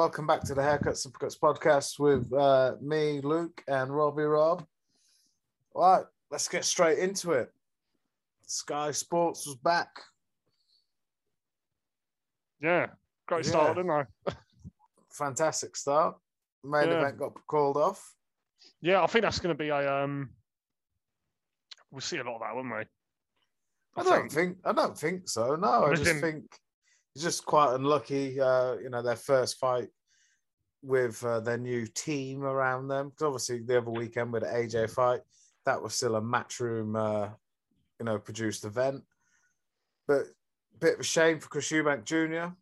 welcome back to the Haircuts and Cuts podcast with uh, me, Luke, and Robbie Rob. All right, let's get straight into it. Sky Sports was back. Yeah, great start, Yeah. didn't I? Fantastic start. Main Yeah. event got called off. Yeah, I think that's going to be a. um We'll see a lot of that, won't we? I don't think I don't think so. No, I With just think just quite unlucky. Uh, you know, their first fight with uh, their new team around them. Because obviously the other weekend with the AJ fight, that was still a matchroom, uh, you know, produced event. But bit of a shame for Chris Eubank Jr.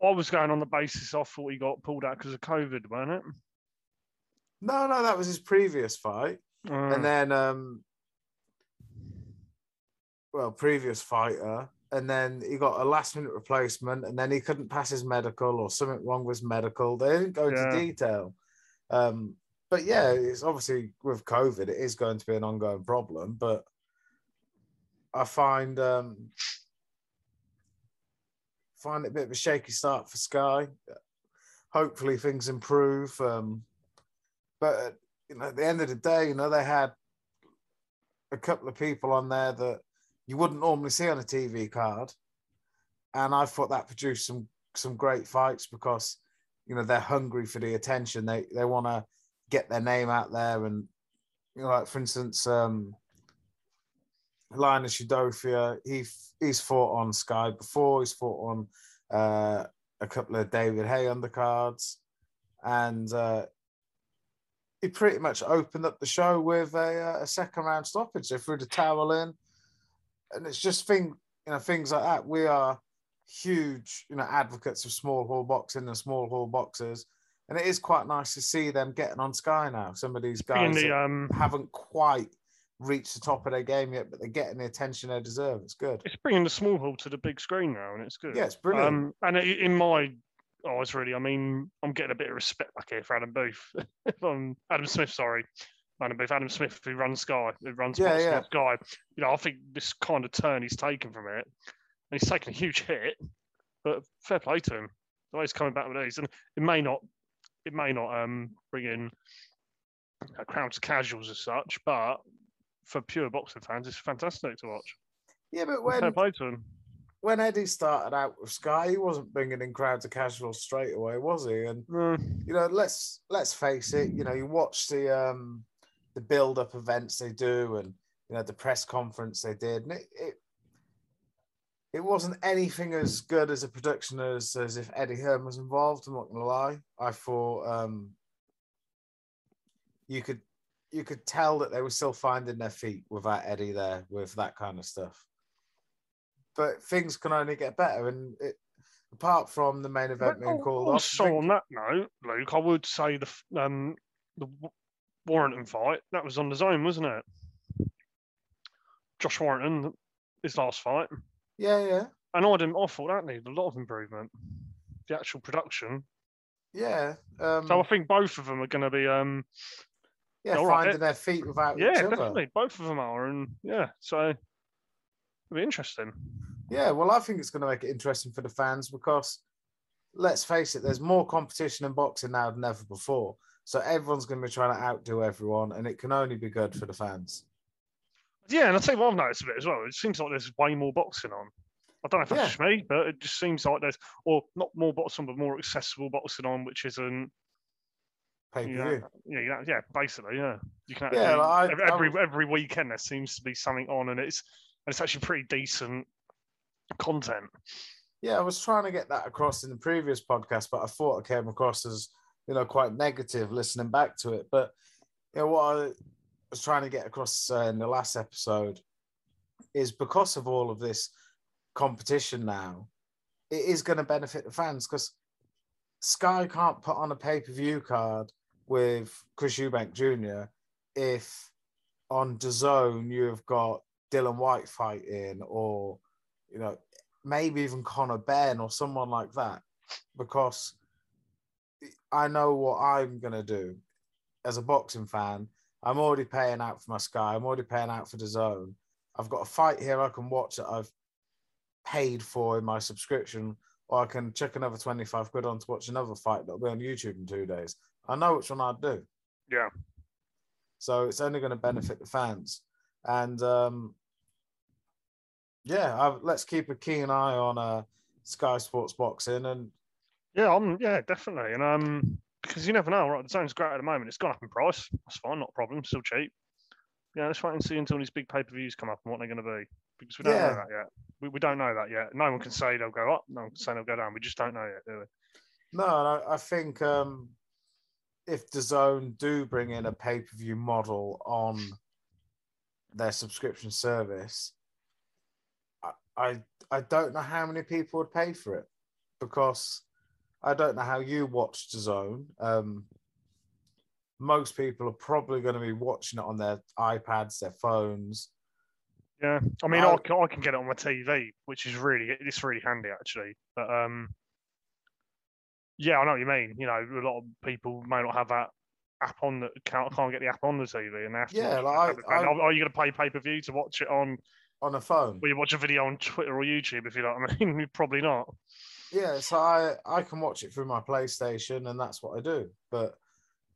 I was going on the basis I thought he got pulled out because of COVID, weren't it? No, no, that was his previous fight. Uh, and then um well previous fighter and then he got a last minute replacement and then he couldn't pass his medical or something wrong with his medical. They didn't go into Yeah. detail. Um but yeah it's obviously with covid it is going to be an ongoing problem but i find um find it a bit of a shaky start for sky. Hopefully things improve um but you know, at the end of the day, you know, they had a couple of people on there that you wouldn't normally see on a TV card, and I thought that produced some some great fights because you know they're hungry for the attention. They they want to get their name out there, and you know, like for instance, um, Linus Udofia, he he's fought on Sky before. He's fought on uh, a couple of David Haye undercards, and uh, he pretty much opened up the show with a, uh, a second round stoppage. They threw the towel in, and it's just thing you know things like that. We are huge you know advocates of small hall boxing and small hall boxers, and it is quite nice to see them getting on Sky now. Some of these guys the um, haven't quite reached the top of their game yet, but they're getting the attention they deserve. It's good. it's bringing the small hall to the big screen now, and it's good. Yeah, it's brilliant. Um, and i- in my eyes, really, I mean, I'm getting a bit of respect back here for Adam Booth. Adam Smith, sorry, Adam Booth, Adam Smith, who runs Sky, who runs Yeah, yeah. Sky. You know, I think this kind of turn he's taken from it, and he's taken a huge hit, but fair play to him. The way he's coming back with these, and it may not, it may not um bring in uh, crowds of casuals as such, but for pure boxing fans, it's fantastic to watch. yeah, but when fair play to him. when Eddie started out with Sky, he wasn't bringing in crowds of casuals straight away, was he? And Mm, you know, let's let's face it. You know, you watch the um the build up events they do, and you know the press conference they did, and it it, it wasn't anything as good as a production as as if Eddie Hearn was involved. I'm not gonna lie. I thought um you could you could tell that they were still finding their feet without Eddie there with that kind of stuff. But things can only get better, and it, apart from the main event But being al- called off, also think- on that note, Luke, I would say the um the Warrington fight that was on the zone, wasn't it? Josh Warrington, his last fight, yeah, yeah. and I didn't. I thought that needed a lot of improvement. The actual production. Yeah. Um, So I think both of them are going to be um yeah, all right. finding their feet without yeah each other. definitely both of them are and yeah so it'll be interesting. Yeah, well, I think it's going to make it interesting for the fans because let's face it, there's more competition in boxing now than ever before. So everyone's going to be trying to outdo everyone, and it can only be good for the fans. Yeah, and I tell you what I've noticed a bit as well. It seems like there's way more boxing on. I don't know if that's Yeah. just me, but it just seems like there's, or not more boxing, but more accessible boxing on, which isn't. Pay per view. yeah, yeah, yeah, basically, yeah. You can Yeah, like, I every every weekend there seems to be something on, and it's and it's actually pretty decent content. Yeah, I was trying to get that across in the previous podcast, but I thought I came across as you know quite negative listening back to it. But you know what I was trying to get across uh, in the last episode is because of all of this competition now, it is going to benefit the fans because Sky can't put on a pay per view card with Chris Eubank Jr. if on DAZN you've got Dillian Whyte fighting or you know maybe even Conor Benn or someone like that, because I know what I'm gonna do as a boxing fan. I'm already paying out for my Sky. I'm already paying out for the zone. I've got a fight here I can watch that I've paid for in my subscription. or I can check another 25 quid on to watch another fight that'll be on YouTube in two days. I know which one I'd do. Yeah. So it's only going to benefit the fans. And um, yeah, i let's keep a keen eye on uh, Sky Sports Boxing. And yeah, I'm yeah, definitely. And um, because you never know, right? The zone's great at the moment. It's gone up in price. That's fine, not a problem. Still cheap. Yeah, let's wait and see until these big pay per views come up and what they're going to be because we don't Yeah. know that yet. We, we don't know that yet. No one can say they'll go up. No one can say they'll go down. We just don't know yet, do we? no, I think um, if the zone do bring in a pay per view model on their subscription service, I, I I don't know how many people would pay for it because I don't know how you watch the zone. Um, most people are probably going to be watching it on their iPads, their phones. Yeah, I mean, I- I, can, I can get it on my TV, which is really it's really handy actually. But um, yeah, I know what you mean. You know, a lot of people may not have that app on that can't, can't get the app on the TV, and they have to Yeah, watch like, on I- tablet. are you going to pay pay per view to watch it on? on a phone. Well, you watch a video on Twitter or YouTube, if you know what I mean. You probably not. Yeah, so I I can watch it through my PlayStation, and that's what I do. But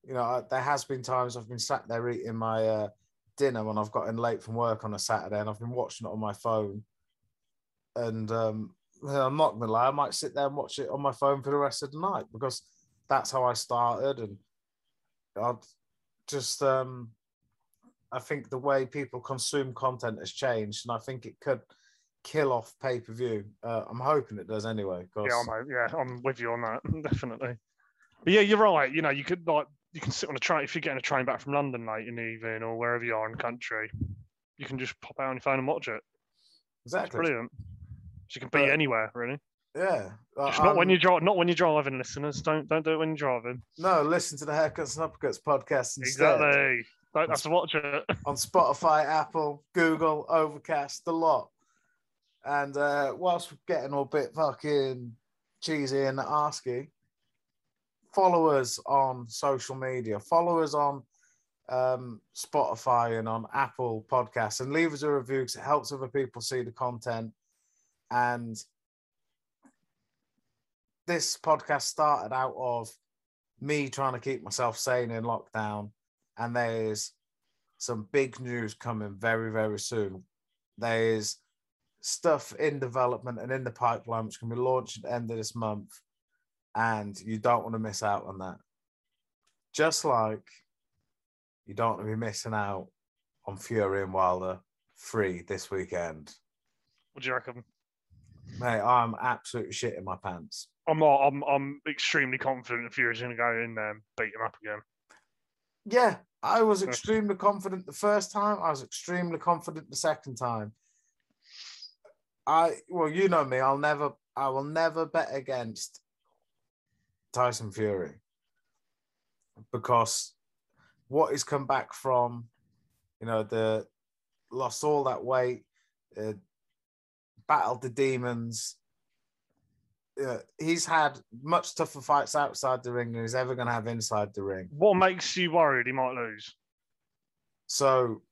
you know, I, there has been times I've been sat there eating my uh, dinner when I've gotten late from work on a Saturday, and I've been watching it on my phone. And um, I'm not gonna lie, I might sit there and watch it on my phone for the rest of the night because that's how I started, and I just um, I think the way people consume content has changed, and I think it could kill off pay per view. Uh, I'm hoping it does anyway. 'cause- Yeah, I'm yeah, I'm with you on that definitely. But yeah, you're right. You know, you could like you can sit on a train if you're getting a train back from London late in the evening or wherever you are in the country. You can just pop out on your phone and watch it. Exactly. brilliant. So you can be But- anywhere really. Yeah. Uh, not when um, you drive. Not when you're driving, listeners. Don't don't do it when you're driving. No, listen to the Haircuts and Uppercuts podcast instead Exactly. Don't have to watch it. on Spotify, Apple, Google, Overcast, the lot. And uh, whilst we're getting all bit fucking cheesy and arsky, follow us on social media. Follow us on um, Spotify and on Apple Podcasts and leave us a review because it helps other people see the content. And this podcast started out of me trying to keep myself sane in lockdown, and there's some big news coming very, very soon. There's stuff in development and in the pipeline which can be launched at the end of this month, and you don't want to miss out on that. Just like you don't want to be missing out on Fury and Wilder free this weekend. What do you reckon? Mate, I'm absolutely shitting my pants. I'm not. I'm I'm extremely confident that Fury's going to go in there and beat him up again. Yeah, I was extremely confident the first time. I was extremely confident the second time. I well, you know me. I'll never. I will never bet against Tyson Fury because what he's come back from, you know, the lost all that weight, uh, battled the demons. Uh, he's had much tougher fights outside the ring than he's ever going to have inside the ring. What makes you worried he might lose? So,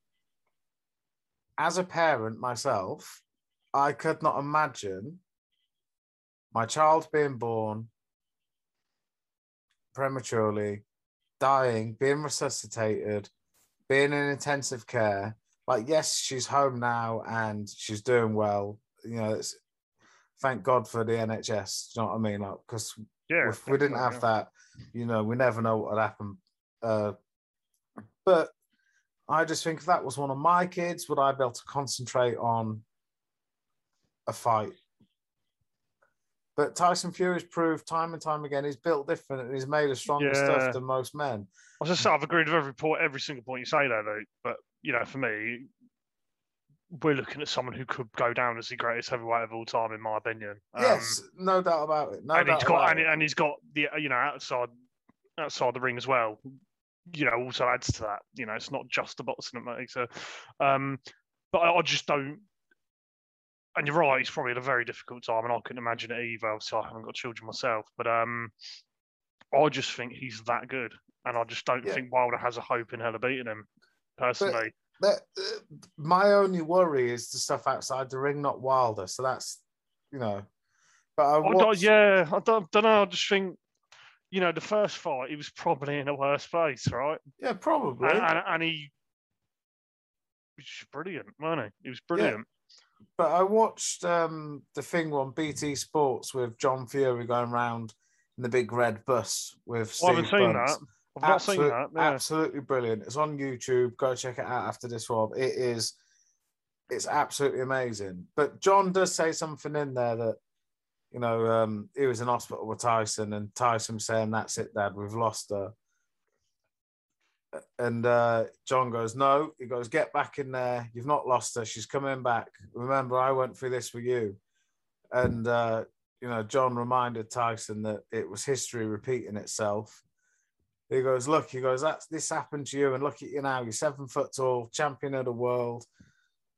as a parent myself, I could not imagine my child being born prematurely, dying, being resuscitated, being in intensive care. Like, yes, she's home now and she's doing well. You know, it's, thank God for the NHS. Do you know what I mean? Like, because Yeah. if we didn't have that, you know, we never know what would happen. Uh, but I just think if that was one of my kids, would I be able to concentrate on a fight? But Tyson Fury's proved time and time again he's built different and he's made of stronger Yeah. stuff than most men. I was just I've agreed with every point, every single point you say there, Luke. But you know, for me, we're looking at someone who could go down as the greatest heavyweight of all time, in my opinion. Um, yes, no doubt about it. No and doubt he's got and, it. and he's got the you know outside outside the ring as well. You know, also adds to that. You know, it's not just the boxing that makes it. Um, but I, I just don't. And you're right. He's probably at a very difficult time, and I couldn't imagine it either. So I haven't got children myself, but um, I just think he's that good, and I just don't Yeah. think Wilder has a hope in hell of beating him. Personally, That, uh, my only worry is the stuff outside the ring, not Wilder. So that's, you know, But I I don't- yeah, I don't, don't know. I just think, you know, the first fight, he was probably in a worse place, right? yeah, probably. And, and, and he was brilliant, wasn't he? He was brilliant. But I watched um, the thing on BT Sports with John Fury going around in the big red bus with Steve I haven't seen that. I've not seen that. Yeah. Absolutely brilliant. It's on YouTube. Go check it out after this one. It is. It's absolutely amazing. But John does say something in there that, you know, um, he was in hospital with Tyson, and Tyson saying, "That's it, Dad. We've lost her." And uh, John goes, "No." He goes, "Get back in there. You've not lost her. She's coming back. Remember, I went through this with you." And uh, you know, John reminded Tyson that it was history repeating itself. He goes, look, he goes, that's this happened to you, and look at you now. You're seven foot tall, champion of the world,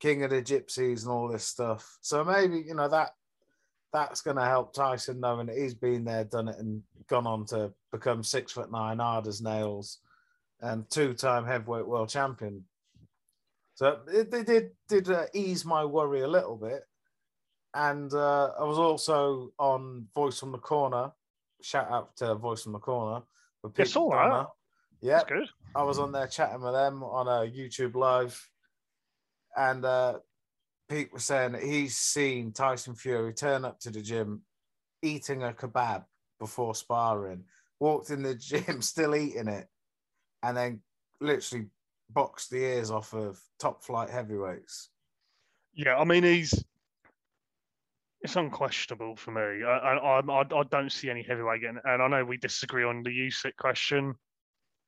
king of the gypsies, and all this stuff. So maybe you know that that's going to help Tyson knowing that he's been there, done it, and gone on to become six foot nine, hard as nails, and two time heavyweight world champion. So it, they did did uh, ease my worry a little bit. And uh, I was also on Voice from the Corner. Shout out to Voice from the Corner. With Pete. McDonough. Yeah, That's good. I was on there chatting with them on a YouTube live, and uh, Pete was saying that he's seen Tyson Fury turn up to the gym, eating a kebab before sparring, walked in the gym still eating it, and then literally boxed the ears off of top flight heavyweights. Yeah, I mean, he's. It's unquestionable for me. I, I, I, I don't see any heavyweight getting, and I know we disagree on the Usyk question,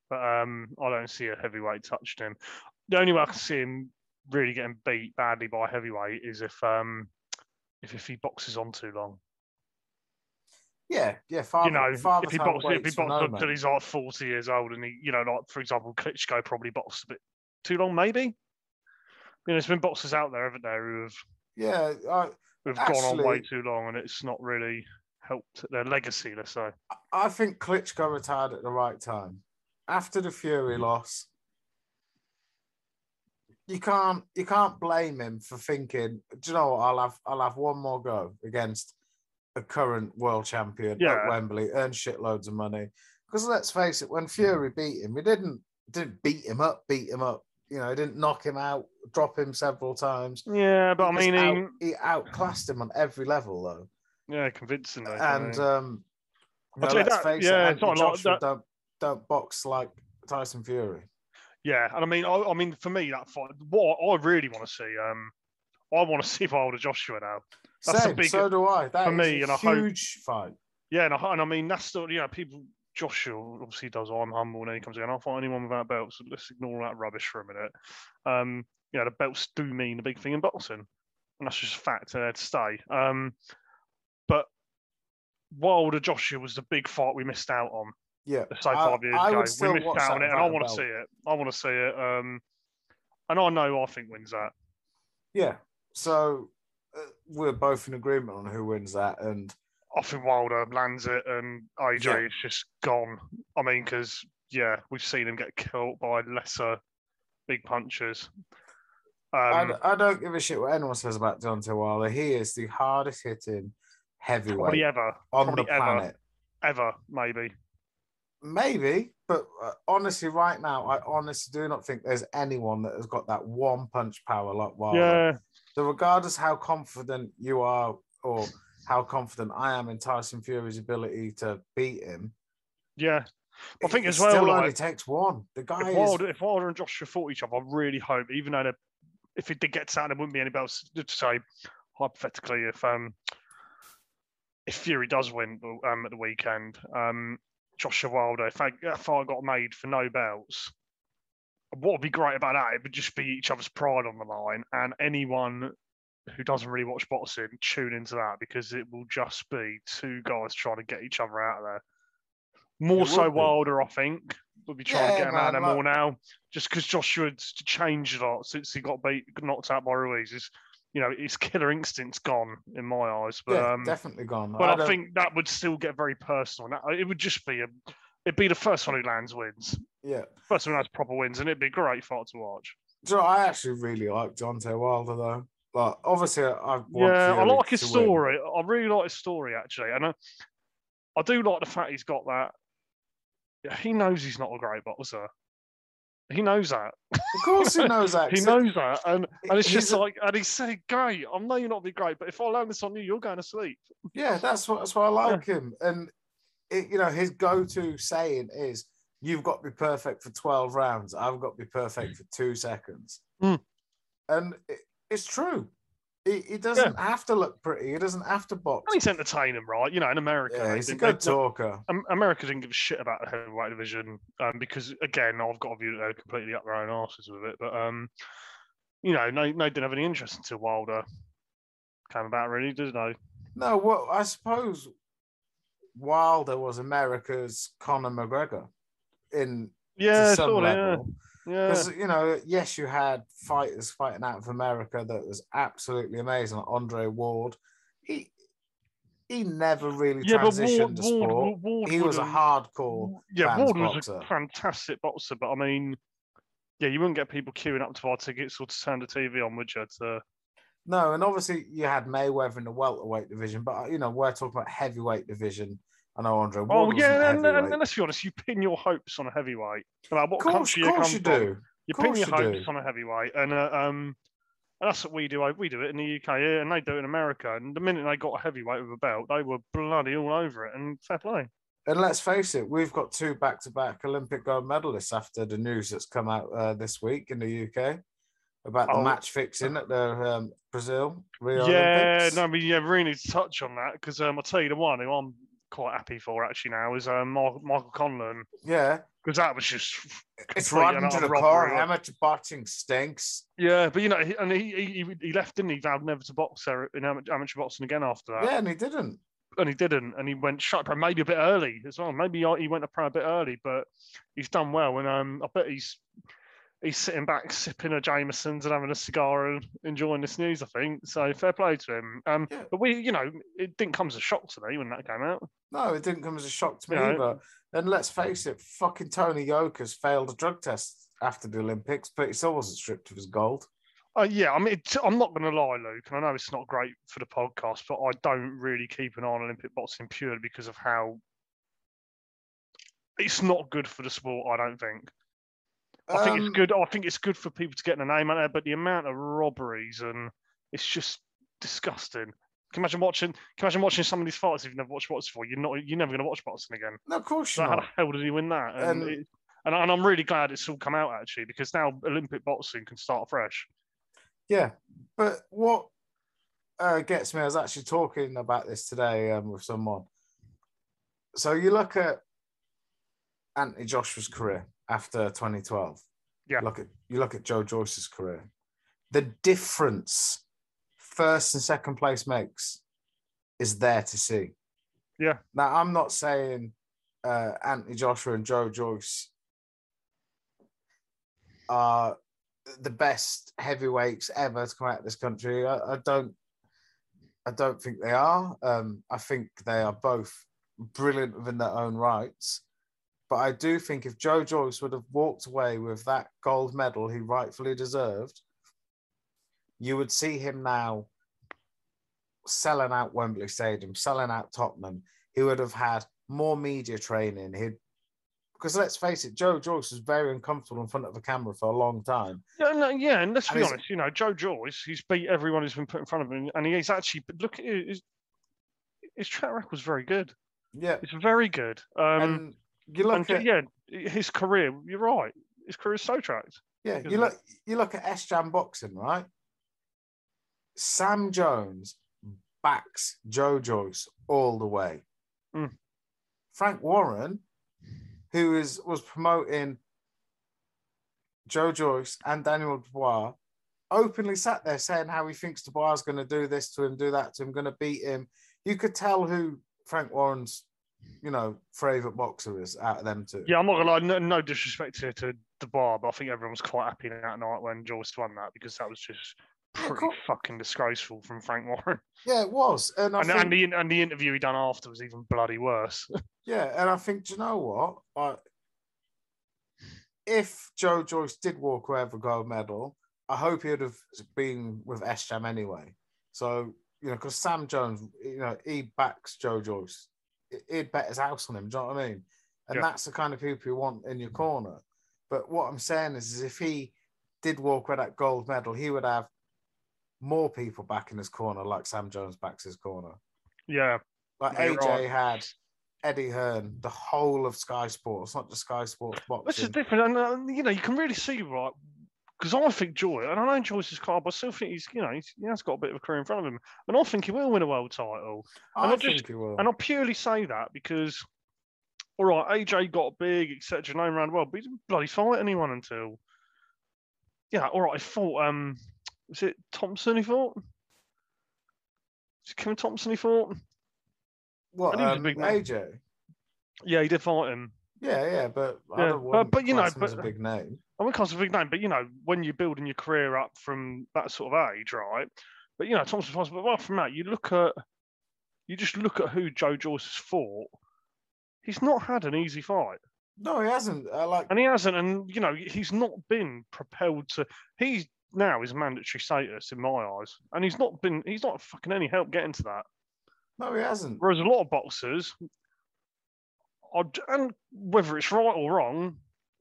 but um, I don't see a heavyweight touching him. The only way I can see him really getting beat badly by heavyweight is if um, if, if he boxes on too long. Yeah, yeah. Father, you know, father if he boxes, if he until he's like forty years old, and he, you know, like for example, Klitschko probably boxed a bit too long, maybe. You know, there's been boxers out there, haven't there, who have Yeah, I, who've gone on way too long, and it's not really helped their legacy. Let's say. I think Klitschko retired at the right time. After the Fury mm. loss, you can't you can't blame him for thinking, do you know what, I'll have I'll have one more go against a current world champion Yeah. at Wembley, earn shitloads of money. Because let's face it, when Fury beat him, he didn't didn't beat him up, beat him up. You know, he didn't knock him out, drop him several times. Yeah, but I mean, he, out, he outclassed him on every level, though. yeah, convincingly. And um, you I'll know, tell you let's that, face yeah, it, it's not Anthony a lot- that- don't don't box like Tyson Fury. yeah, and I mean, I, I mean, for me, that fight, what I really want to see, um, I want to see Wilder Joshua now. That's a Same, big- so do I. That for is me, a and hope- huge fight. Yeah, and I, and I mean, that's the, you know, people, Joshua obviously does, I'm humble, and then he comes in, I'll fight anyone without belts. So let's ignore all that rubbish for a minute. Um, you know, the belts do mean a big thing in boxing, and that's just a fact, there to stay. Um, but Wilder Joshua was the big fight we missed out on. Yeah, I- five years I ago. We missed out on it, and I want to see it. I want to see it. Um, and I know I think wins that. yeah. So we're both in agreement on who wins that, and I think Wilder lands it, and AJ Yeah. is just gone. I mean, because yeah, we've seen him get killed by lesser big punchers. I, Um, d- I don't give a shit what anyone says about Deontay Wilder. He is the hardest hitting heavyweight ever, on probably the ever, planet. ever, maybe. Maybe, but uh, honestly, right now, I honestly do not think there's anyone that has got that one punch power like Wilder. Yeah, So regardless how confident you are or how confident I am in Tyson Fury's ability to beat him, yeah. I think as well, still like- only takes one. The guy If is Wilder, if Wilder and Joshua fought each other, I really hope, even though if it did get to that, there wouldn't be any belts. To say hypothetically, if um if Fury does win um at the weekend, um Joshua Wilder, if if I got made for no belts, what would be great about that? It would just be each other's pride on the line, and anyone who doesn't really watch boxing tune into that because it will just be two guys trying to get each other out of there. More It so be. Wilder, I think, would be trying to get him out of there like- more now. Just because Joshua's changed a lot since he got beat, knocked out by Ruiz. Is you know his killer instinct's gone in my eyes. But yeah, um, definitely gone. but I, don't- think that would still get very personal. It would just be a, it'd be the first one who lands wins, yeah. first one who has proper wins, and it'd be great fight to watch. Do you know, I actually really like Deontay Wilder though. Like obviously, I Yeah, I like his to win. story. I really like his story actually, and I, I do like the fact he's got that. He knows he's not a great boxer. He knows that. Of course, he knows that. he knows that, and and it's just a- like, and he said, "Great, I know you're not be great, but if I learn this on you, you're going to sleep." Yeah, that's what that's why I like him. And it, you know, his go-to saying is, "You've got to be perfect for twelve rounds. I've got to be perfect for two seconds." Mm. And it, it's true. He, he doesn't have to look pretty. He doesn't have to box. And he's entertaining, right? You know, in America, Yeah, he's a good they- talker. America didn't give a shit about the heavyweight division um, because, again, I've got a view that they're completely up their own asses with it. But um, you know, they, they didn't have any interest until Wilder came about, really, did they? No, well, I suppose Wilder was America's Conor McGregor in Yeah, to some yeah. level. Yeah, Because you know, yes, you had fighters fighting out of America that was absolutely amazing. Like Andre Ward, he he never really yeah, transitioned Ward, to sport. Ward, Ward he was a hardcore. Yeah, Ward was boxer. a fantastic boxer, but I mean, yeah, you wouldn't get people queuing up to buy tickets or to turn the TV on, would you? To, No, and obviously you had Mayweather in the welterweight division, but you know we're talking about heavyweight division. I know Andre Ward. oh, yeah, and, and, and let's be honest, you pin your hopes on a heavyweight. Matter what of course, country you come you from, do. you pin your you hopes do. on a heavyweight, and uh, um, and that's what we do. We do it in the UK and they do it in America. And the minute they got a heavyweight with a belt, they were bloody all over it. And fair play. And let's face it, we've got two back-to-back Olympic gold medalists after the news that's come out uh, this week in the UK about the Oh. match fixing at the um, Brazil Rio yeah, Olympics. no, I mean, yeah, we really need to touch on that because um, I'll tell you the one who I'm quite happy for actually now is um, Michael, Michael Conlan Yeah, because that was just it's rotten to the core. Amateur boxing stinks. Yeah, but you know, he, and he, he he- left, didn't he? Vowed never to box there in amateur boxing again after that, Yeah, and he didn't. and he didn't, and he went straight pro maybe a bit early as well. Maybe he he went to pro a bit early, but he's done well, and um, I bet he's he's sitting back sipping a Jameson's and having a cigar and enjoying this news. I think so. Fair play to him. Um, Yeah. but we, you know, it didn't come as a shock to me when that came out. No, it didn't come as a shock to me Yeah. either. And let's face it, fucking Tony Yoka's failed a drug test after the Olympics, but he still wasn't stripped of his gold. Uh, yeah, I mean, I'm not going to lie, Luke, and I know it's not great for the podcast, but I don't really keep an eye on Olympic boxing purely because of how it's not good for the sport. I don't think. I think it's Um, good. I think it's good for people to get their name out there, but the amount of robberies and it's just disgusting. Can you imagine watching? Can you imagine watching some of these fights if you've never watched boxing before? You're not. You're never going to watch boxing again. No, of course So you're how the not. hell did he win that? And, And- it, and and I'm really glad it's all come out actually because now Olympic boxing can start fresh. Yeah, but what uh, gets me, I was actually talking about this today um, with someone. So you look at Anthony Joshua's career after 2012. Yeah. Look at you look at Joe Joyce's career. The difference first and second place makes is there to see. Yeah. Now I'm not saying uh, Anthony Joshua and Joe Joyce are the best heavyweights ever to come out of this country. I, I don't I don't think they are. Um, I think they are both brilliant within their own rights. But I do think if Joe Joyce would have walked away with that gold medal he rightfully deserved, you would see him now selling out Wembley Stadium, selling out Tottenham. He would have had more media training. He'd because let's face it, Joe Joyce was very uncomfortable in front of a camera for a long time. Yeah, no, yeah, and let's And be honest. You know, Joe Joyce, he's beat everyone who's been put in front of him, and he's actually but look at his his track record's very good. Yeah, It's very good. Um, and you look and at yeah, his career. You're right. His career is so tracked. Yeah, you it? look you look at S Jam boxing, right? Sam Jones backs Joe Joyce all the way. Mm. Frank Warren, who is was promoting Joe Joyce and Daniel Dubois, openly sat there saying how he thinks Dubois is going to do this to him, do that to him, going to beat him. You could tell who Frank Warren's, you know, favorite boxer is out of them two. Yeah, I'm not gonna lie. No, no disrespect to to the bar, but I think everyone was quite happy that night when Joyce won that because that was just pretty fucking disgraceful from Frank Warren. Yeah, it was, and I And, think, and the and the interview he done after was even bloody worse. Yeah, and I think, do you know what? I, if Joe Joyce did walk away with a gold medal, I hope he would have been with S Jam anyway. So you know, because Sam Jones, you know, he backs Joe Joyce. He'd bet his house on him. Do you know what I mean? And Yeah. that's the kind of people you want in your corner. But what I'm saying is, is if he did walk with that gold medal, he would have more people back in his corner, like Sam Jones backs his corner. Yeah, Like you're AJ right. had Eddie Hearn, the whole of Sky Sports, not just Sky Sports boxing. this is different, and uh, you know you can really see right because I think Joy, and I know Joyce is car, but I still think he's you know he's, he has got a bit of a career in front of him, and I think he will win a world title. I I think just- he will. And I'll purely say that because, all right, AJ got big, etc., around the world, but he didn't bloody fight anyone until, yeah, all right, he fought, um, was it Thompson he fought? Was it Kevin Thompson he fought? what and he was a um, big. AJ? Yeah, he did fight him. Yeah, yeah, but I Yeah, don't but- but, you know, as a but- big name. I wouldn't call a big name, but you know, when you're building your career up from that sort of age, right? But you know, Thompson fights, but apart from that, you look at, you just look at who Joe Joyce has fought. He's not had an easy fight. No, he hasn't. I like. And he hasn't, and you know, he's not been propelled to. He's now is mandatory status in my eyes, and he's not been. He's not fucking any help getting to that. No, he hasn't. Whereas a lot of boxers, I'd, and whether it's right or wrong,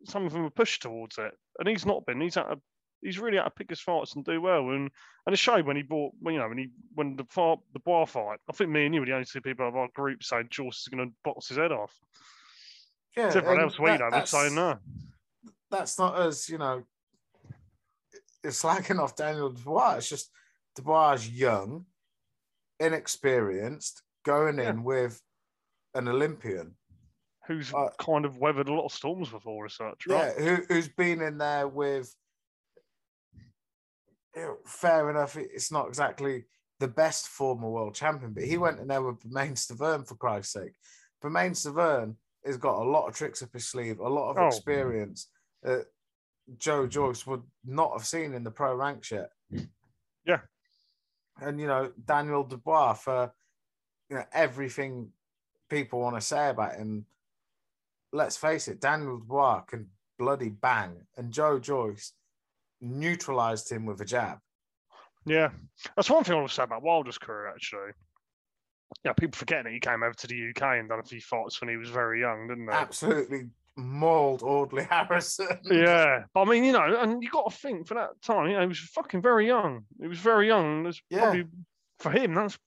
some of them are pushed towards it, and he's not been. He's had to, he's really had to pick his fights and do well, and and it shame when he bought, when, you know, when he when the fight, the bar fight. I think me and you were the only two people of our group saying Joyce is going to box his head off. Yeah, Everyone else we that- know was saying no. That's not as you know. It's slacking off Daniel Dubois. It's just Dubois is young, inexperienced, going Yeah. in with an Olympian. Who's Uh, kind of weathered a lot of storms before as such, Yeah, right? who, who's been in there with. Fair enough. It's not exactly the best former world champion, but he went in there with Bermane Stiverne for Christ's sake. Bermane Stiverne has got a lot of tricks up his sleeve, a lot of Oh. experience that Joe Joyce would not have seen in the pro ranks yet. Yeah. And you know, Daniel Dubois for you know everything people want to say about him. Let's face it, Daniel Dubois can bloody bang, and Joe Joyce neutralized him with a jab. Yeah, that's one thing I will say about Wilder's career actually. Yeah, people forgetting that he came over to the UK and done a few fights when he was very young, didn't they? Absolutely mauled Audley Harrison. Yeah, but I mean, you know, and you got to think for that time, you know, he was fucking very young. He was very young. There's Yeah. probably for him that's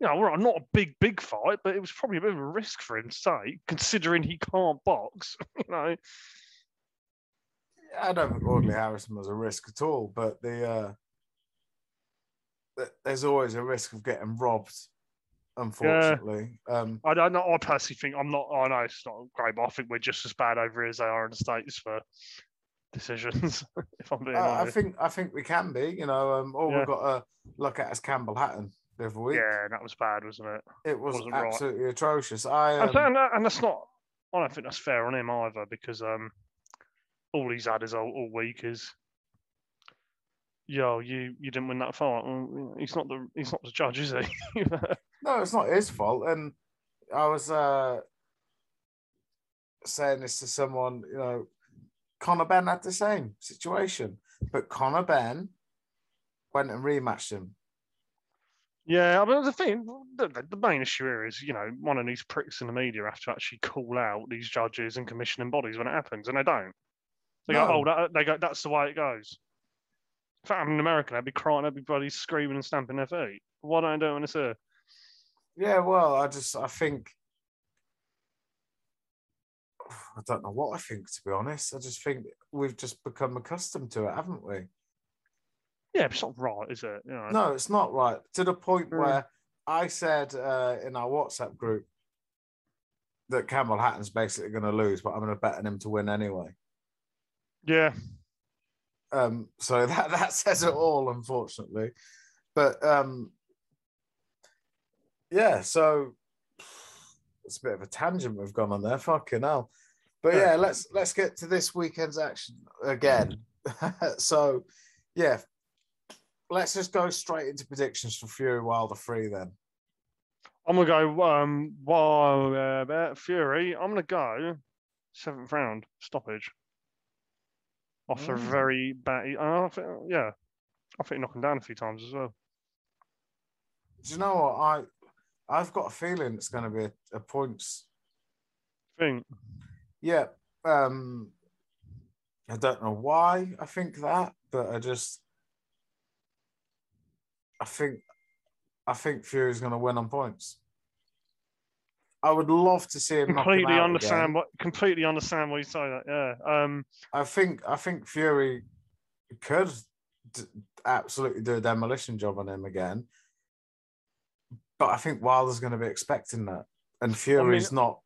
you know, right, not a big, big fight, but it was probably a bit of a risk for him to take, considering he can't box. You know, I don't think Audley Harrison was a risk at all, but the uh, there's always a risk of getting robbed. Unfortunately, um, I don't know. I personally think I'm not. I know it's not great, but I think we're just as bad over here as they are in the states for decisions. if I'm being I, I think I think we can be. You know, um, all Yeah. we've got to look at is Campbell Hatton the other week. Yeah, that was bad, wasn't it? it was wasn't right. absolutely atrocious. I And, um, and, and that's not. I don't think that's fair on him either because um, all he's had is all, all week is, yo, you you didn't win that fight. Well, he's not the he's not the judge, is he? No, it's not his fault. And I was uh, saying this to someone, you know, Conor Benn had the same situation, but Conor Benn went and rematched him. Yeah, I mean the thing, the, the- main issue here is you know one of these pricks in the media have to actually call out these judges and commissioning bodies when it happens, and they don't. They go, oh, that, they go, that's the way it goes. If I'm an American, I'd be crying, everybody's screaming and stamping their feet. Why don't I do it when it's here? Yeah, well, I just I think I don't know what I think to be honest. I just think we've just become accustomed to it, haven't we? Yeah, it's not right, is it? You know, No, it's not right. To the point Mm. where I said uh, in our WhatsApp group that Campbell Hatton's basically going to lose, but I'm going to bet on him to win anyway. Yeah, Um, so that that says it all, unfortunately. But um, yeah, so it's a bit of a tangent we've gone on there. Fucking hell. But Yeah. yeah, let's let's get to this weekend's action again. so yeah, let's just go straight into predictions for Fury Wilder three then. I'm gonna go. Um, while uh, Fury, I'm gonna go seventh round stoppage. a Mm. very bad. I think, yeah, I think him down a few times as well. Do you know what I? I've got a feeling it's going to be a, a points. thing. Yeah. Um. I don't know why I think that, but I just. I think, I think Fury's going to win on points. I would love to see him Completely understand again. what. Completely understand why you say that. Yeah. Um. I think I think Fury could d- absolutely do a demolition job on him again, but I think Wilder's going to be expecting that, and Fury's not.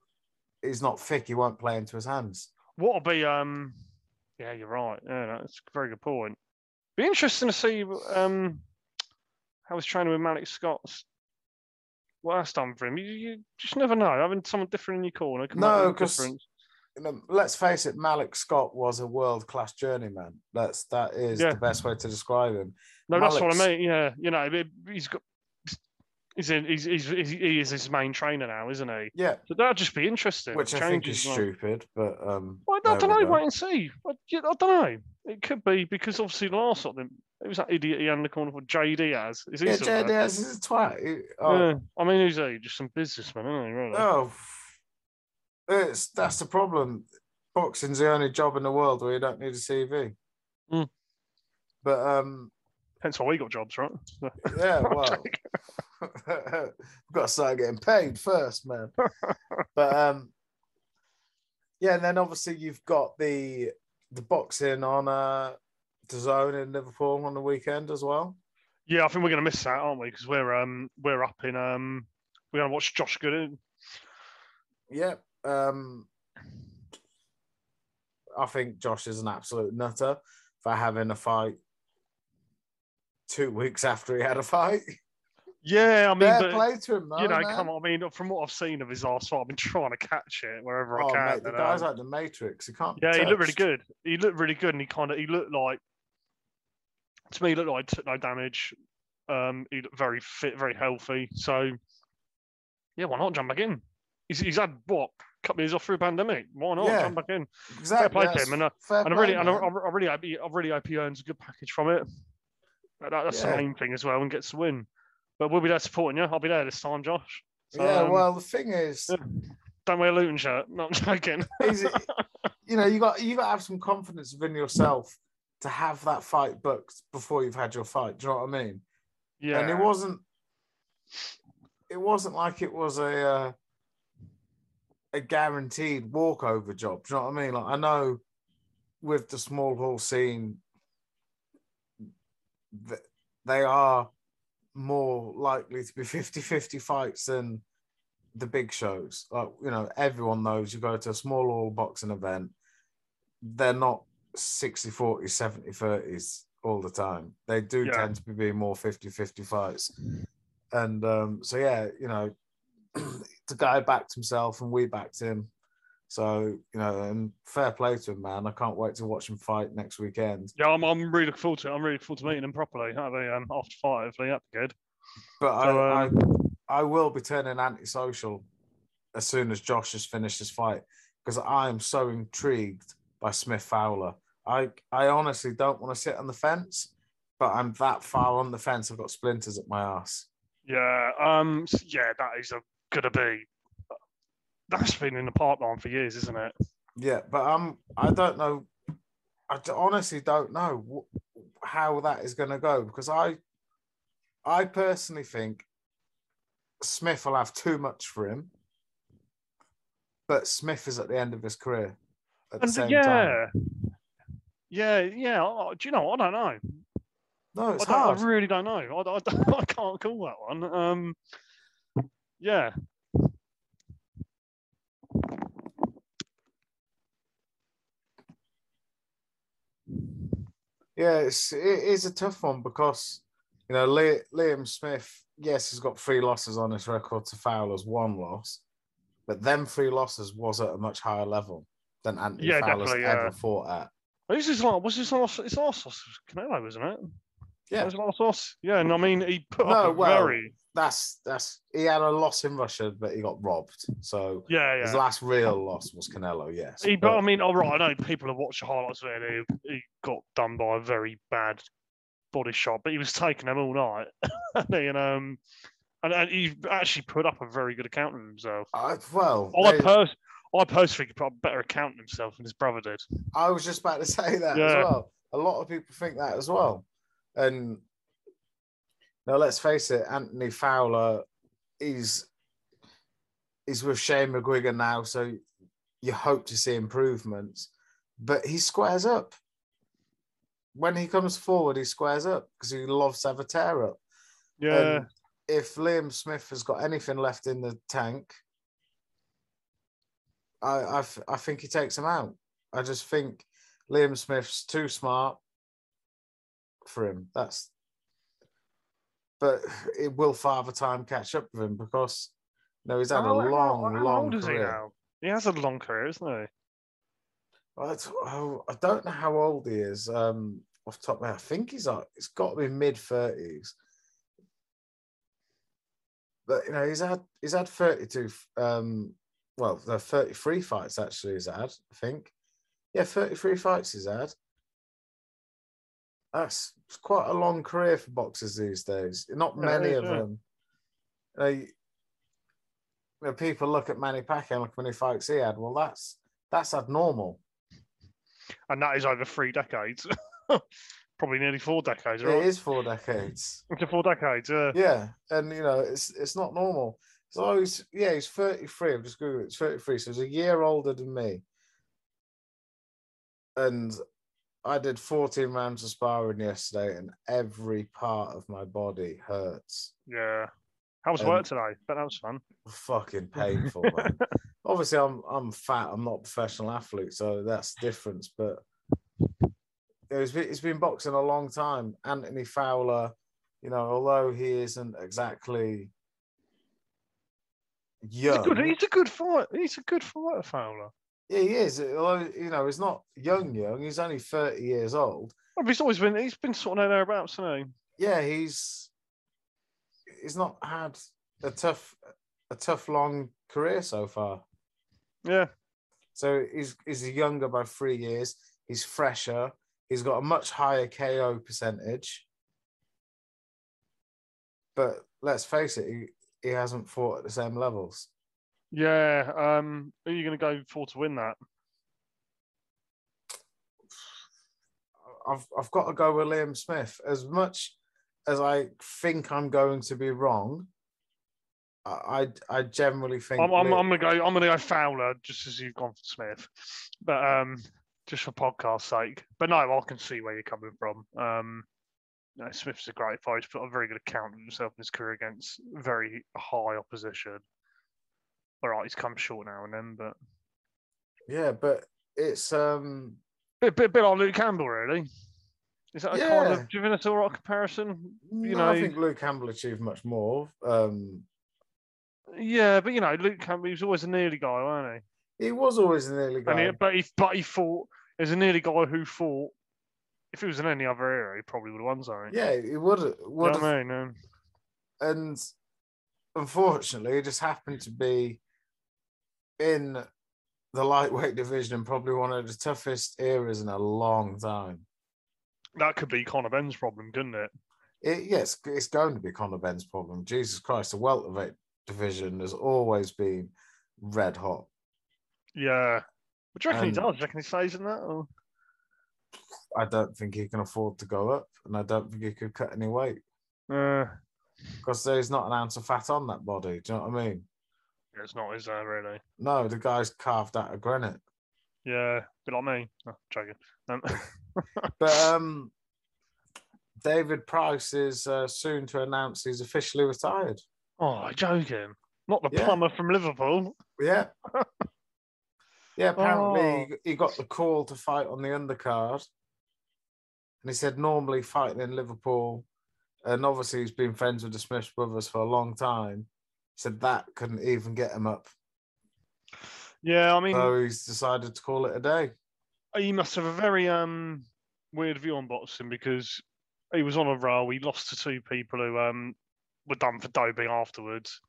He's not thick. He won't play into his hands. What'll be? Um. Yeah, you're right. Yeah, that's a very good point. Be interesting to see. Um. How was training with Malik Scott's. What that's done for him. You, you just never know. Having someone different in your corner. can No, the 'cause- difference. You know, let's face it. Malik Scott was a world class journeyman. That's that is Yeah. the best way to describe him. No, that's what I mean. Yeah, you know, he- he's got. He's in. He's, he's, he's he is his main trainer now, isn't he? Yeah, So that'd just be interesting. which I think is like- stupid, but um. Well, I don't know. Wait and see. I, I don't know. It could be because obviously the last of was that idiot he had in the corner for Jay Deas. Is he Yeah, Jay there? Deas is a twat. Oh, Yeah. I mean, who's he? Just some businessman, isn't he? Really? Oh, it's that's the problem. Boxing's the only job in the world where you don't need a CV. Mm. But um, Hence why we got jobs, right? yeah, well, we've got to start getting paid first, man. but um, yeah, and then obviously you've got the the boxing on uh zone in Liverpool on the weekend as well. yeah, I think we're gonna miss that, aren't we? Because we're um we're up in um we're gonna watch Josh Gooden. Yeah. Um, I think Josh is an absolute nutter for having a fight two weeks after he had a fight. Yeah, I mean, Fair but, play to him, though. you know, man. come on. I mean, from what I've seen of his last fight, I've been trying to catch it wherever Oh, I can. mate, the guy's um, like the Matrix. He can't. Yeah, he looked really good. He looked really good, and he kind of he looked like to me he looked like he took no damage. Um, he looked very fit, very healthy. So yeah, why not jump back in? He's, he's had what a couple of years off through a pandemic. Why not Yeah, jump back in? Exactly. play to that's him, and, uh, fair And I play, really, and I. I really, hope he, I really hope he earns a good package from it. That, that's Yeah. the main thing as well, and gets the win. But we'll be there supporting you. I'll be there this time, Josh. So, yeah, um, well, the thing is, yeah. don't wear a Luton shirt. No, I'm joking. is it, you know, you got you got to have some confidence within yourself to have that fight booked before you've had your fight. Do you know what I mean? Yeah, and it wasn't it wasn't like it was a uh, a guaranteed walkover job. Do you know what I mean? Like I know with the small hall scene, th- they are more likely to be 50-50 fights than the big shows. Like you know, everyone knows you go to a small hall boxing event, they're not 60 40 70 30s all the time. They do Yeah. tend to be more 50 50 fights. And um, so, yeah, you know, the guy backed himself and we backed him. So, you know, and fair play to him, man. I can't wait to watch him fight next weekend. yeah. I'm, I'm really looking forward to it. I'm really looking forward to meeting him properly. That'll be um, after five. Hopefully, that'd be good. But So, I, um, I, I will be turning antisocial as soon as Josh has finished his fight because I am so intrigued by Smith Fowler. I, I honestly don't want to sit on the fence, but I'm that far on the fence. I've got splinters at my ass. Yeah, um, yeah, that is a, gonna be. That's been in the pipeline for years, isn't it? Yeah, but um, I don't know. I honestly don't know how that is going to go because I, I personally think Smith will have too much for him, but Smith is at the end of his career at the And same yeah, time. yeah, yeah. oh, Do you know? I don't know. No, I, it's don't, I really don't know. I, I, I can't call that one. Um, yeah, Yeah, it's it is a tough one because you know Liam Smith. Yes, he's got three losses on his record to Fowler's one loss, but them three losses was at a much higher level than Anthony Yeah, Fowler's ever yeah. fought at. this is like what's his last? His last loss Canelo, isn't it? Yeah. Was it last loss? Yeah, and I mean he put No, up a well, very That's that's he had a loss in Russia, but he got robbed. So yeah yeah. his last real loss was Canelo. Yes, He, but I mean, all right, I know people have watched the highlights of it. He, he got done by a very bad body shot, but he was taking them all night, and um, and, and he actually put up a very good account of himself. I, well, I pers- I personally could put a better account himself than his brother did. I was just about to say that as well. A lot of people think that as well. And now let's face it, Anthony Fowler, he's he's with Shane McGuigan now, so you hope to see improvements. But he squares up. When he comes forward, he squares up because he loves to have a tear up. Yeah, And if Liam Smith has got anything left in the tank, I, I, I think he takes him out. I just think Liam Smith's too smart for him. That's, but it will Father Time catch up with him because you know he's had a How- how- long, how long old is he career. now? He has a long career, isn't he? I, oh, I don't know how old he is. Um, off top of my head, I think he's like it's got to be mid thirties. But you know, he's had he's had thirty two. Um, well, the thirty three fights actually is had. I think, yeah, thirty three fights is had. That's quite a long career for boxers these days. Not many is, of yeah. them. Know, you- know, people look at Manny Pacquiao like how many fights he had. Well, that's that's abnormal. And that is over three decades, probably nearly four decades, It right? is four decades. Into four decades, yeah. Yeah, and you know it's it's not normal. So he's yeah he's thirty three. I'm just googling. It's thirty three. So he's a year older than me. And I did fourteen rounds of sparring yesterday, and every part of my body hurts. Yeah. How was Um, work today? But that was fun. Fucking painful, man. Obviously, I'm I'm fat. I'm not a professional athlete, so that's the difference. But he's been, he's been boxing a long time. Anthony Fowler, you know, although he isn't exactly He's young, a good, he's a good fight. He's a good fighter, Fowler. yeah, he is. Although you know, he's not young, young. He's only thirty years old. Well, he's always been. He's been sort of thereabouts, hasn't he? Yeah, he's he's not had a tough a tough long career so far. Yeah. So he's he's younger by three years. He's fresher. He's got a much higher KO percentage. But let's face it, he, hasn't fought at the same levels. Yeah. Um, who are you going to go for to win that? I've I've got to go with Liam Smith. As much as I think I'm going to be wrong, I I, I generally think I'm, I'm, I'm going to go. I'm going to go Fowler, just as you've gone for Smith. But um, just for podcast sake. But no, I can see where you're coming from. Um, no, Smith's a great fighter. He's put a very good account of himself in his career against very high opposition. All right, he's come short now and then, but yeah, but it's um bit, bit, bit like Luke Campbell, really. Is that a kind of? Do you think that's all right comparison? You no, I think Luke Campbell achieved much more. Um Yeah, but you know, Luke Campbell he was always a nearly guy, wasn't he He was always an early he? And guy. he, but he, but he fought as a nearly guy who fought. If it was in any other era, he probably would have won something. Yeah, he would would what I mean? Um, and unfortunately, it just happened to be in the lightweight division, and probably one of the toughest eras in a long time. that could be Conor Benn's problem, couldn't it? It, yes, it's going to be Conor Benn's problem. Jesus Christ, the welterweight division has always been red hot. Yeah. But do you reckon he does? Do you reckon he stays in that? Or? I don't think he can afford to go up, and I don't think he could cut any weight Uh, because there's not an ounce of fat on that body. Do you know what I mean? it's not, is there, really? No, the guy's carved out of granite. Yeah, bit like me. Oh, joking. Um, But um, David Price is uh, soon to announce he's officially retired. oh, joking. Not the Yeah. plumber from Liverpool. Yeah. yeah, apparently Oh. he- got the call to fight on the undercard. And he said normally fighting in Liverpool, and obviously he's been friends with the Smith brothers for a long time. He said that couldn't even get him up. Yeah, I mean, So he's decided to call it a day. he must have a very um weird view on boxing because he was on a roll. He lost to two people who um were done for doping afterwards.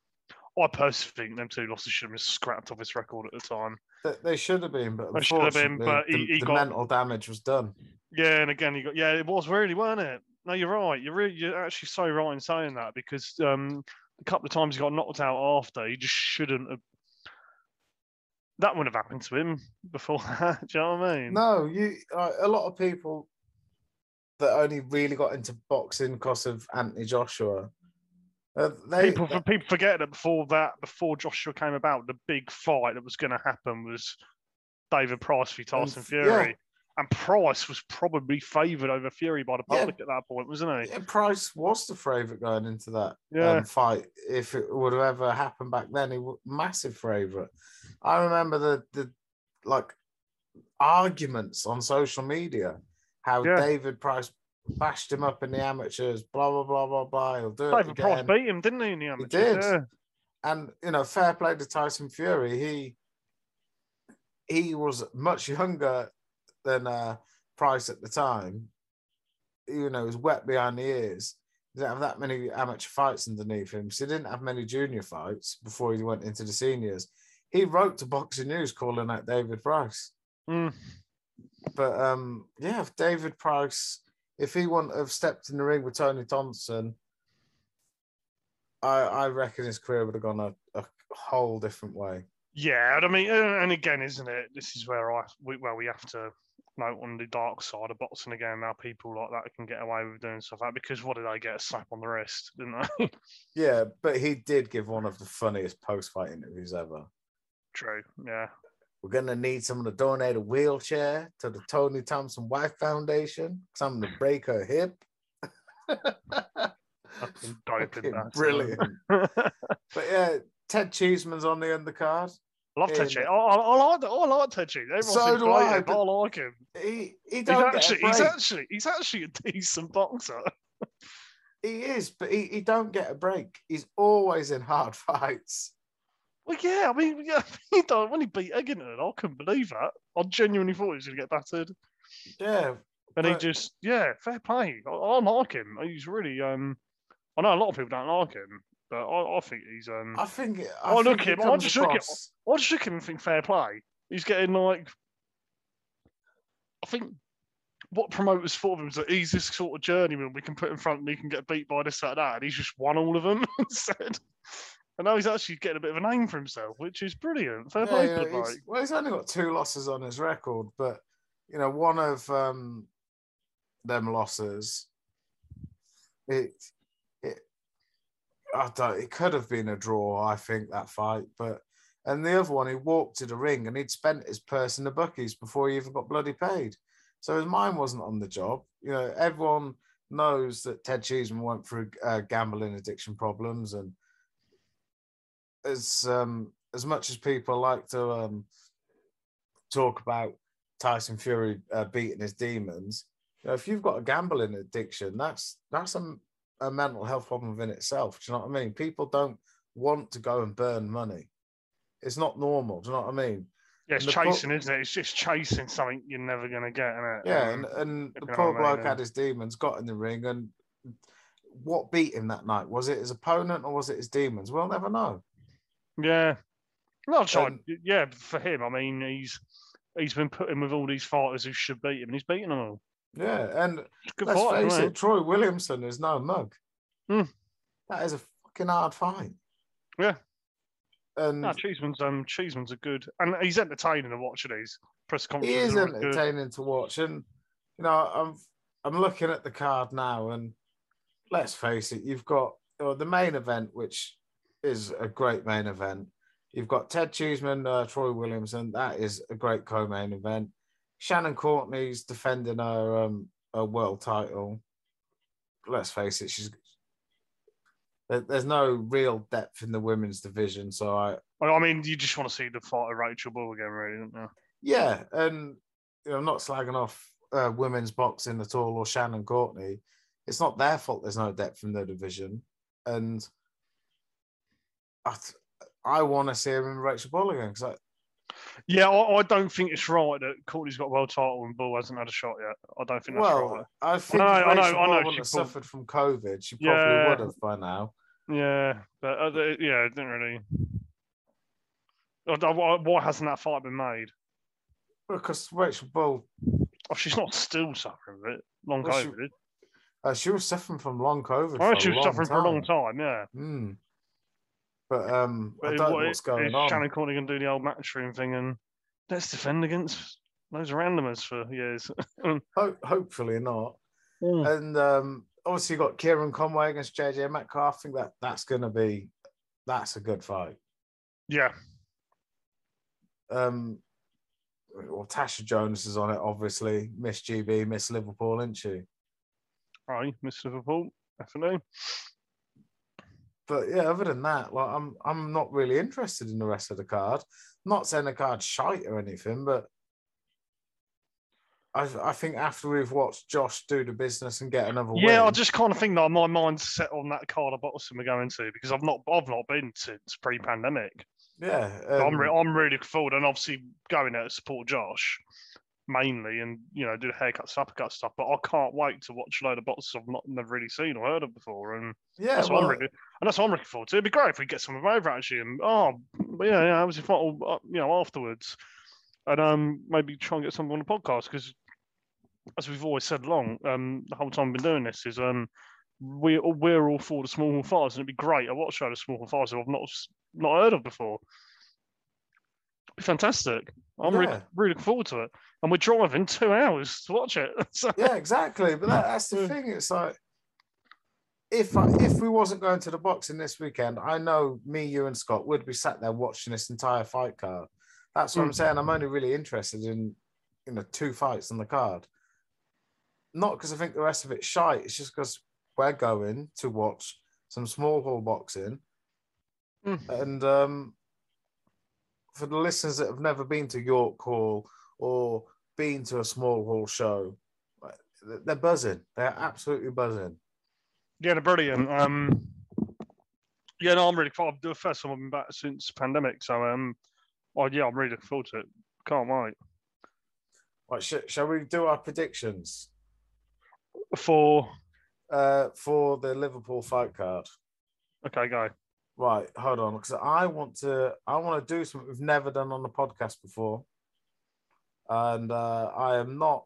I personally think them two losses should have been scrapped off his record at the time. They, they should have been, but They should have been, but he- the, he the got- mental damage was done. Yeah, and again, you got yeah, it was really, weren't it? No, you're right. You're really, you're actually so right in saying that because um, a couple of times he got knocked out after, he just shouldn't have. That wouldn't have happened to him before that. Do you know what I mean? No, you. Uh, a lot of people that only really got into boxing because of Anthony Joshua. Uh, they, people for people forget that before that, before Joshua came about, the big fight that was going to happen was David Price v Tyson f- yeah. Fury, and Price was probably favoured over Fury by the Yeah. public at that point, wasn't he? yeah, Price was the favourite going into that Yeah. um, fight. If it would have ever happened back then, he was massive favourite. I remember the the like arguments on social media how Yeah. David Price bashed him up in the amateurs. Blah blah blah blah blah. He'll do it David Price again. beat him, didn't he? In the amateurs? He did. Yeah. and you know, fair play to Tyson Fury. He he was much younger than uh, Price at the time. You know, he was wet behind the ears. He didn't have that many amateur fights underneath him, so he didn't have many junior fights before he went into the seniors. He wrote to Boxing News calling out David Price. Mm. But um, yeah, if David Price, if he wouldn't have stepped in the ring with Tony Thompson, I I reckon his career would have gone a, a whole different way. Yeah, I mean, and again, isn't it? This is where I, we, where we have to note on the dark side of boxing again. Now people like that can get away with doing stuff like that because what did I get? A slap on the wrist, didn't I? Yeah, but he did give one of the funniest post-fight interviews ever. True. Yeah. We're gonna need someone to donate a wheelchair to the Tony Thompson Wife Foundation. Someone to break her hip. Fucking doping Fucking that. brilliant. But yeah, Ted Cheeseman's on the undercard. love Ted In- Cheese. I, I, I like I like Ted Cheese. Everyone's So do I, inflated, but I like him. He he He's don't actually, get a he's actually, he's actually a decent boxer. He is, but he, he don't get a break. He's always in hard fights. Well, yeah, I mean, yeah, he don't, when he beat Eggington, I couldn't believe that. I genuinely thought he was going to get battered. Yeah, And he just, yeah, fair play. I, I like him. He's really, um, I know a lot of people don't like him, but I, I think he's, um, I think. I Oh, think look he him, I just look at- I just look at him and think fair play. He's getting like, I think what promoters thought of him is that he's this sort of journeyman we can put in front and he can get beat by this, that, that. And he's just won all of them instead. And now he's actually getting a bit of a name for himself, which is brilliant. Fair Yeah, play yeah, he's- well, he's only got two losses on his record, but you know, one of um, them losses, it, it, I don't, it could have been a draw. I think that fight, but and the other one, he walked to the ring and he'd spent his purse in the bookies before he even got bloody paid, so his mind wasn't on the job. You know, everyone knows that Ted Cheeseman went through uh, gambling addiction problems and as um as much as people like to um talk about Tyson Fury uh, beating his demons, you know, if you've got a gambling addiction, that's that's a, a mental health problem within itself. Do you know what I mean? People don't want to go and burn money. It's not normal. Do you know what I mean? Yeah, it's and the pro- chasing, isn't it? It's just chasing something you're never going to get, isn't it? Yeah, Um, and, and the if you know poor what I mean, bloke had his demons, got in the ring, and what beat him that night? Was it his opponent or was it his demons? We'll never know. Yeah. Well. Um, yeah, for him, I mean, he's he's been put in with all these fighters who should beat him, and he's beaten them all. Yeah, and It's a good Let's fight, face isn't it, Troy Williamson is no mug. Hmm. That is a fucking hard fight. Yeah. And No, Cheeseman's um Cheeseman's a good, and he's entertaining to watch at these press he is always good. entertaining to watch. And you know, I'm I'm looking at the card now, and let's face it, you've got you know, the main event, which is a great main event. You've got Ted Cheeseman, uh, Troy Williamson. That is a great co-main event. Shannon Courtenay's defending her um her world title. Let's face it, she's there's no real depth in the women's division, so I I mean, you just want to see the fight of Rachel Ball again, really, don't you? Yeah, and you know, I'm not slagging off uh, women's boxing at all or Shannon Courtenay. It's not their fault. There's no depth in the division, and I, th- I want to see him in Rachel Ball again because Yeah, I, I don't think it's right that Courtenay's got a world title and Ball hasn't had a shot yet. I don't think that's well, right. I think know, I know, Rachel I know Ball she wouldn't have pulled- suffered from COVID. She probably Yeah. would have by now. Yeah, but uh, the- yeah, it didn't really. I Why, hasn't that fight been made? Because Rachel Ball, Oh, she's not still suffering with it. Long Well, she- COVID. uh, she was suffering from long COVID. Oh, for she was suffering for a long time. Yeah. Mm. But um, I But don't know what's going is on. Shannon Courtenay going to do the old matchroom thing and let's defend against those randomers for years? Ho- hopefully not. Mm. And um, obviously, you've got Kieran Conway against JJ Metcalf. I think that that's going to be that's a good fight. yeah. Um, well, Tasha Jonas is on it, obviously. Miss GB, Miss Liverpool, isn't she? Aye, Miss Liverpool, definitely. But yeah, other than that, like I'm I'm not really interested in the rest of the card. not saying the card's shite or anything, but I I think after we've watched Josh do the business and get another Yeah, I just kind of think that my mind's set on that card of Bottom we're going to because I've not I've not been since pre-pandemic. yeah, I'm um, re- I'm really forward, and obviously going out to support Josh mainly, and you know do the haircuts, uppercut stuff. But I can't wait to watch a load of boxes I've not never really seen or heard of before, and yeah, that's what I'm really and that's what I'm looking forward to. It'd be great if we get some of them over actually, and oh, but yeah, yeah, I was fight all, uh, you know afterwards, and um maybe try and get some on the podcast because as we've always said long, um the whole time we've been doing this is um we we're all for the small fires and it'd be great. I watch a load of small fires who I've not not heard of before. Fantastic. I'm really, Yeah. really looking forward to it. And we're driving two hours to watch it. So, yeah, exactly. But that, that's the thing. It's like if I, if we wasn't going to the boxing this weekend, I know me, you, and Scott would be sat there watching this entire fight card. That's what I'm Mm. saying. I'm only really interested in you know two fights on the card. Not because I think the rest of it's shite. It's just because we're going to watch some small hall boxing, Mm. and um, for the listeners that have never been to York Hall or been to a small hall show, they're buzzing. They're absolutely buzzing. Yeah, they're brilliant. Um, yeah, no, I'm really excited. The first time I've been back since pandemic, so um, oh yeah, I'm really looking forward to it. Can't wait. Right, sh- shall we do our predictions For uh, for the Liverpool fight card? okay, go. Right, hold on, because I want to. I want to do something we've never done on the podcast before, and uh, I am not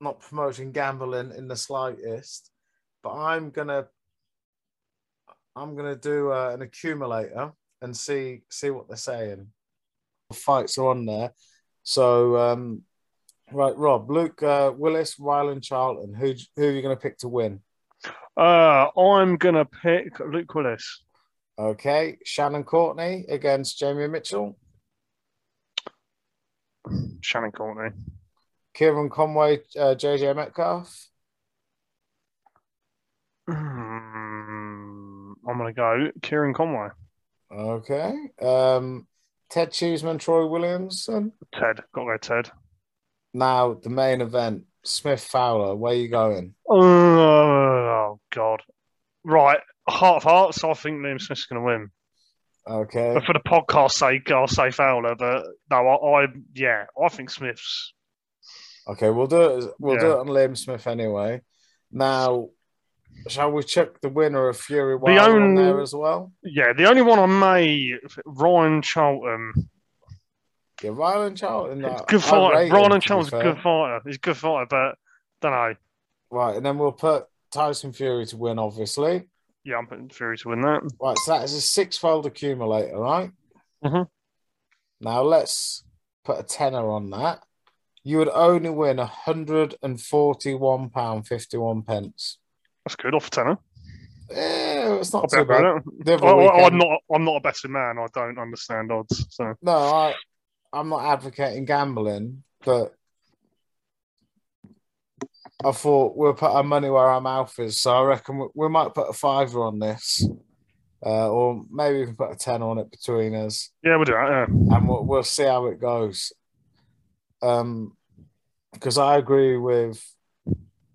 not promoting gambling in the slightest, but I'm gonna I'm gonna do uh, an accumulator and see see what they're saying. Fights are on there, so um, right, Rob, Luke uh, Willis, Ryland Charlton. Who who are you gonna pick to win? Uh, I'm gonna pick Luke Willis. Okay, Shannon Courtenay against Jamie Mitchell. Shannon Courtenay. Kieran Conway, uh, JJ Metcalf. Hmm, I'm gonna go Kieran Conway. Okay. Um, Ted Cheeseman, Troy Williamson. Ted, gotta go Ted. Now the main event, Smith Fowler. Where are you going? Oh God. Right, heart of hearts. I think Liam Smith's gonna win. Okay. But for the podcast sake, I'll say Fowler. But no, I, I yeah, I think Smith's. Okay, we'll do it. We'll do it on Liam Smith anyway. Now, shall we check the winner of Fury Wilder on only- there as well? Yeah, the only one I may Ryan Charlton. Yeah, Ryland Charlton. uh, Good fighter. Ryan to Charlton's a good fighter. He's a good fighter, but don't know. Right, and then we'll put Tyson Fury to win, obviously. Yeah, I'm putting Fury to win that. Right, so that is a six-fold accumulator, right? Mhm. Now let's put a tenner on that. You would only win hundred and forty-one pound fifty-one pence. That's good off a tenner. Yeah, it's I'll not too bad. I, I, I'm not. I'm not a betting man. I don't understand odds. So No, I, I'm not advocating gambling, but I thought we'll put our money where our mouth is. So I reckon we, we might put a fiver on this, uh, or maybe we can put a ten on it between us. yeah, we'll do that. Yeah. and we'll, we'll see how it goes. Um, because I agree with,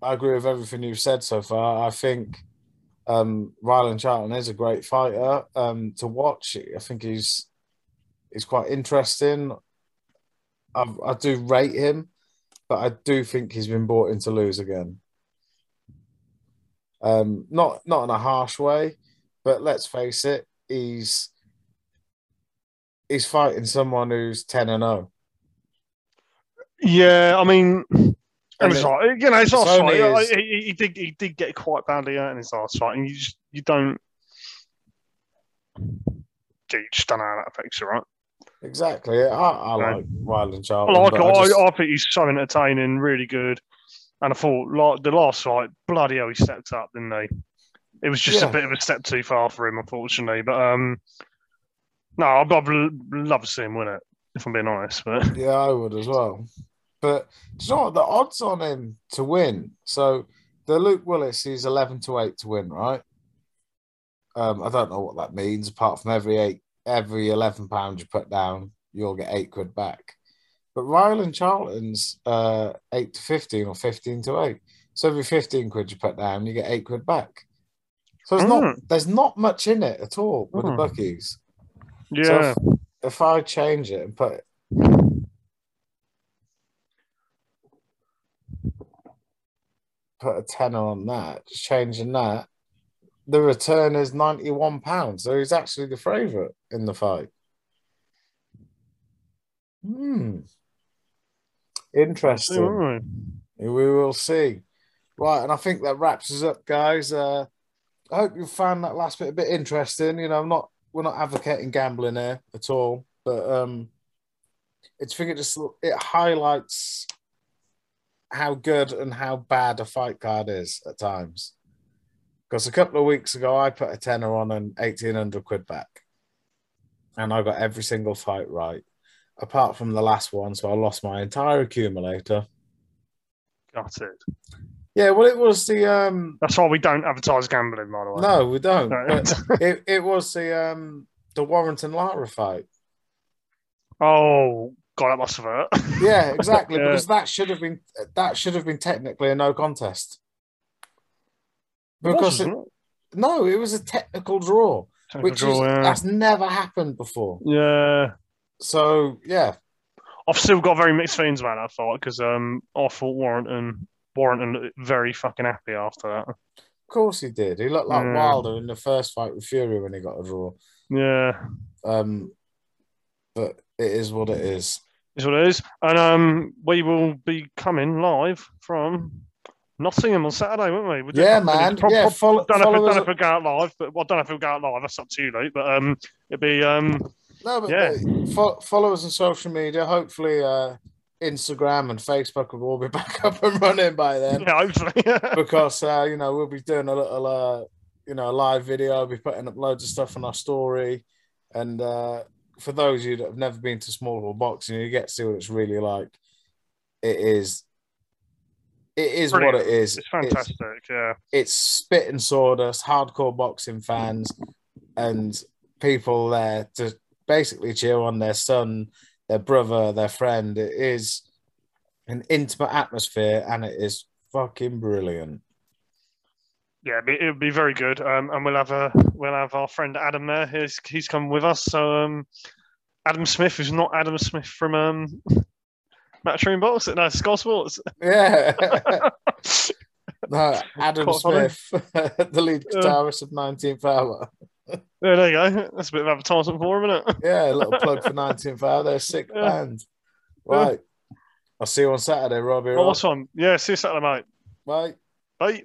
I agree with everything you've said so far. I think, um, Ryland Charlton is a great fighter, um, to watch. I think he's, He's quite interesting. I, I do rate him, but I do think he's been brought in to lose again. Um, not not in a harsh way, but let's face it, he's he's fighting someone who's ten and zero. Yeah, I mean, And it's it- like, you know, it's last only fight, he, he- he did he did get quite badly hurt in his last fight, and you just you don't. You just don't know how that affects you, right? Exactly. I, I like Ryland I Charlton. like but it. I I, just- I think he's so entertaining, really good. And I thought like the last fight, bloody hell, he stepped up, didn't he? It was just Yeah. a bit of a step too far for him, unfortunately. But um, no, I'd, I'd love to see him win it, if I'm being honest. But Yeah, I would as well. But do you know what? The odds on him to win. So the Luke Willis, he's eleven to eight to win, right? Um, I don't know what that means, apart from every eight, every eleven pounds you put down, you'll get eight quid back. But Ryland Charlton's uh, eight to fifteen or fifteen to eight. So every fifteen quid you put down, you get eight quid back. So it's not Mm. there's not much in it at all with the Mm. bookies. yeah, So if, if I change it and put put a tenner on that, just changing that, the return is ninety one pounds. So he's actually the favourite in the fight. Hmm. Interesting. Alright. We will see. Right, and I think that wraps us up, guys. Uh, I hope you found that last bit a bit interesting. You know, I'm not we're not advocating gambling here at all, but um, it's I think it just it highlights how good and how bad a fight card is at times. Because a couple of weeks ago, I put a tenner on and eighteen hundred quid back, and I got every single fight right, apart from the last one. So I lost my entire accumulator. Got it. Yeah, well, it was the um. That's why we don't advertise gambling, by the way. No, we don't. It, it was the um the Warrington Lara fight. oh God, that must have hurt. Yeah, exactly. Yeah. Because that should have been that should have been technically a no contest. Because it, no, it was a technical draw, Technical which draw, is yeah. that's never happened before. yeah. So yeah, I've still got very mixed feelings about that fight because um, I thought Warrington Warrington very fucking happy after that. of course he did. He looked like Yeah. Wilder in the first fight with Fury when he got a draw. Yeah, Um, but it is what it is. is what it is. And um, we will be coming live from Nottingham on Saturday, won't we? We'll Yeah, man. prob- yeah, follow, don't know, if, follow don't know if we'll go out live, but well, I don't know if we'll go out live. That's up to you, Luke. But um, it'd be um, No, but Yeah. uh, fo- follow us on social media. Hopefully, uh, Instagram and Facebook will all be back up and running by then. yeah, hopefully. Because uh, you know we'll be doing a little, uh, you know, live video. I'll be putting up loads of stuff on our story, and uh, for those of you that have never been to small hall boxing, you get to see what it's really like. It is. It is what it is. it's fantastic. Yeah, it's spit and sawdust, hardcore boxing fans, and people there to basically cheer on their son, their brother, their friend. It is an intimate atmosphere, and it is fucking brilliant. yeah, be, it'd be very good. Um, and we'll have a we'll have our friend Adam there. He's he's come with us. So um, Adam Smith, who's not Adam Smith from um, Matchroom Box, no, Sky Sports. Yeah. no, Adam Quite. Smith, the lead Yeah. guitarist of 19th Hour. Yeah, there you go. That's a bit of advertisement for him, isn't it? Yeah, a little plug for 19th Hour. They're a sick Yeah. band. Yeah. Right. I'll see you on Saturday, Robbie. Awesome. Yeah, see you Saturday, mate. Bye. Bye.